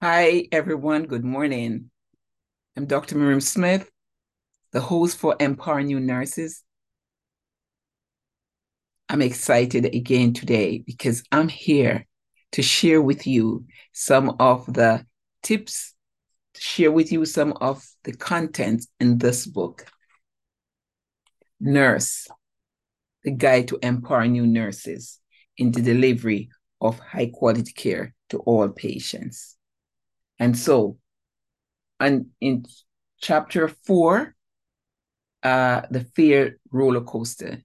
Hi, everyone. Good morning. I'm Dr. Miriam Smith, the host for Empower New Nurses. I'm excited again today because I'm here to share with you some of the tips, share with you some of the content in this book. Nurse, the guide to empower new nurses in the delivery of high quality care to all patients. And so, and in chapter four, uh, the fear roller coaster.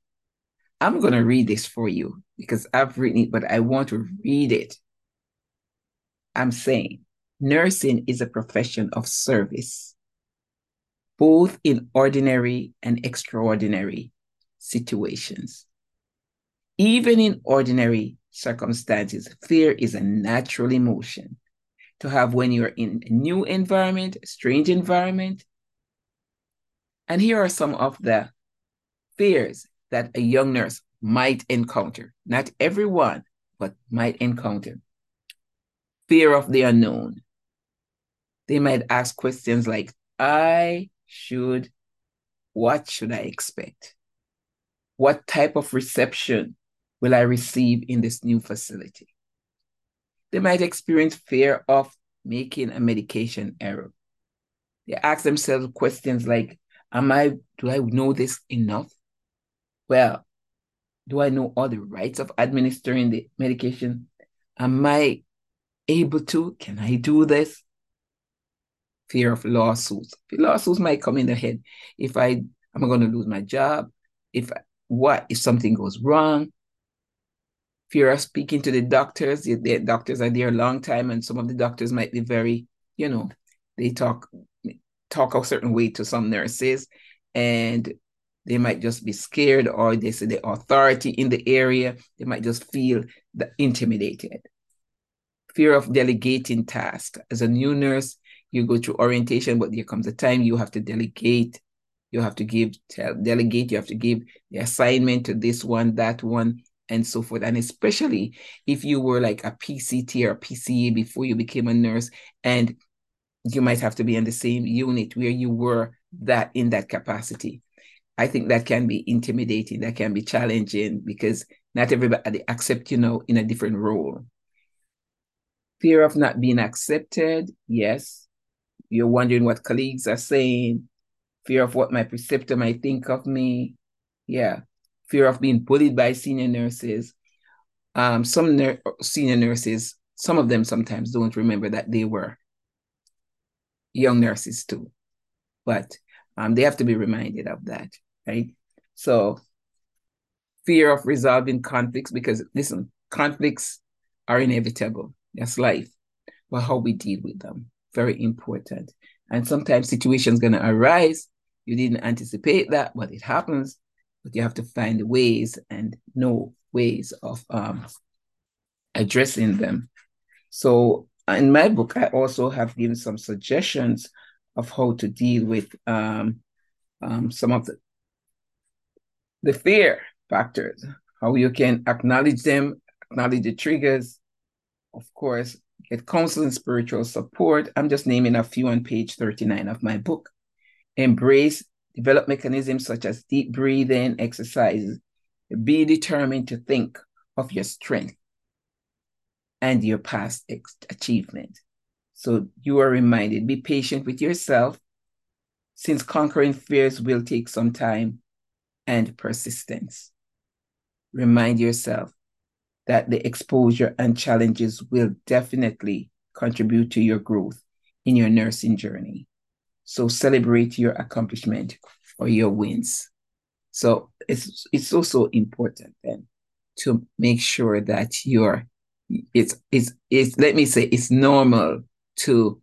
I'm going to read this for you because I've written it, but I want to read it. I'm saying nursing is a profession of service, both in ordinary and extraordinary situations. Even in ordinary circumstances, fear is a natural emotion to have when you're in a new environment, strange environment. And here are some of the fears that a young nurse might encounter. Not everyone, but might encounter. Fear of the unknown. They might ask questions like, I should, what should I expect? What type of reception will I receive in this new facility? They might experience fear of making a medication error. They ask themselves questions like, Am I, do I know this enough? Well, do I know all the rights of administering the medication? Am I able to? Can I do this? Fear of lawsuits. Lawsuits might come in the head. If I am I going to lose my job? If what if something goes wrong? Fear of speaking to the doctors. The, the doctors are there a long time, and some of the doctors might be very, you know, they talk talk a certain way to some nurses, and they might just be scared, or they say the authority in the area, they might just feel intimidated. Fear of delegating tasks. As a new nurse, you go through orientation, but there comes a time you have to delegate. You have to give, tell, delegate. You have to give the assignment to this one, that one, and so forth. And especially if you were like a PCT or PCA before you became a nurse, and you might have to be in the same unit where you were that in that capacity. I think that can be intimidating, that can be challenging because not everybody accept you know in a different role. Fear of not being accepted, yes. You're wondering what colleagues are saying. Fear of what my preceptor might think of me. Yeah fear of being bullied by senior nurses. Um, some ner- senior nurses, some of them sometimes don't remember that they were young nurses too, but um, they have to be reminded of that, right? So, fear of resolving conflicts because listen, conflicts are inevitable. That's life, but how we deal with them very important. And sometimes situations gonna arise. You didn't anticipate that, but it happens but you have to find ways and know ways of um, addressing them. So in my book, I also have given some suggestions of how to deal with um, um, some of the, the fear factors, how you can acknowledge them, acknowledge the triggers, of course, get counsel and spiritual support. I'm just naming a few on page 39 of my book. Embrace develop mechanisms such as deep breathing exercises. Be determined to think of your strength and your past ex- achievement. So you are reminded be patient with yourself, since conquering fears will take some time and persistence. Remind yourself that the exposure and challenges will definitely contribute to your growth in your nursing journey. So celebrate your accomplishment or your wins. So it's it's also important then to make sure that you're it's it's it's let me say it's normal to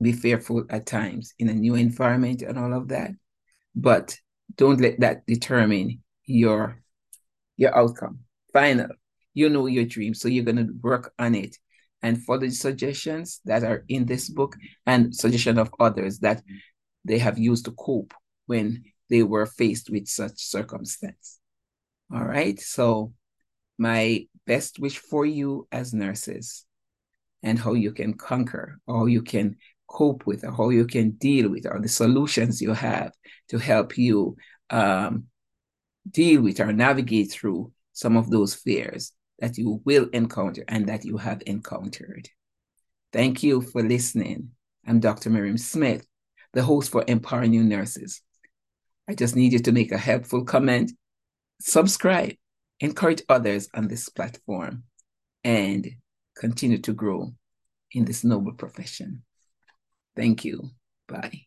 be fearful at times in a new environment and all of that. But don't let that determine your your outcome. Final. You know your dream. So you're gonna work on it and for the suggestions that are in this book and suggestion of others that they have used to cope when they were faced with such circumstance. All right. So my best wish for you as nurses and how you can conquer, or how you can cope with, or how you can deal with, or the solutions you have to help you um, deal with or navigate through some of those fears that you will encounter and that you have encountered. Thank you for listening. I'm Dr. Miriam Smith, the host for Empowering New Nurses. I just need you to make a helpful comment, subscribe, encourage others on this platform, and continue to grow in this noble profession. Thank you. Bye.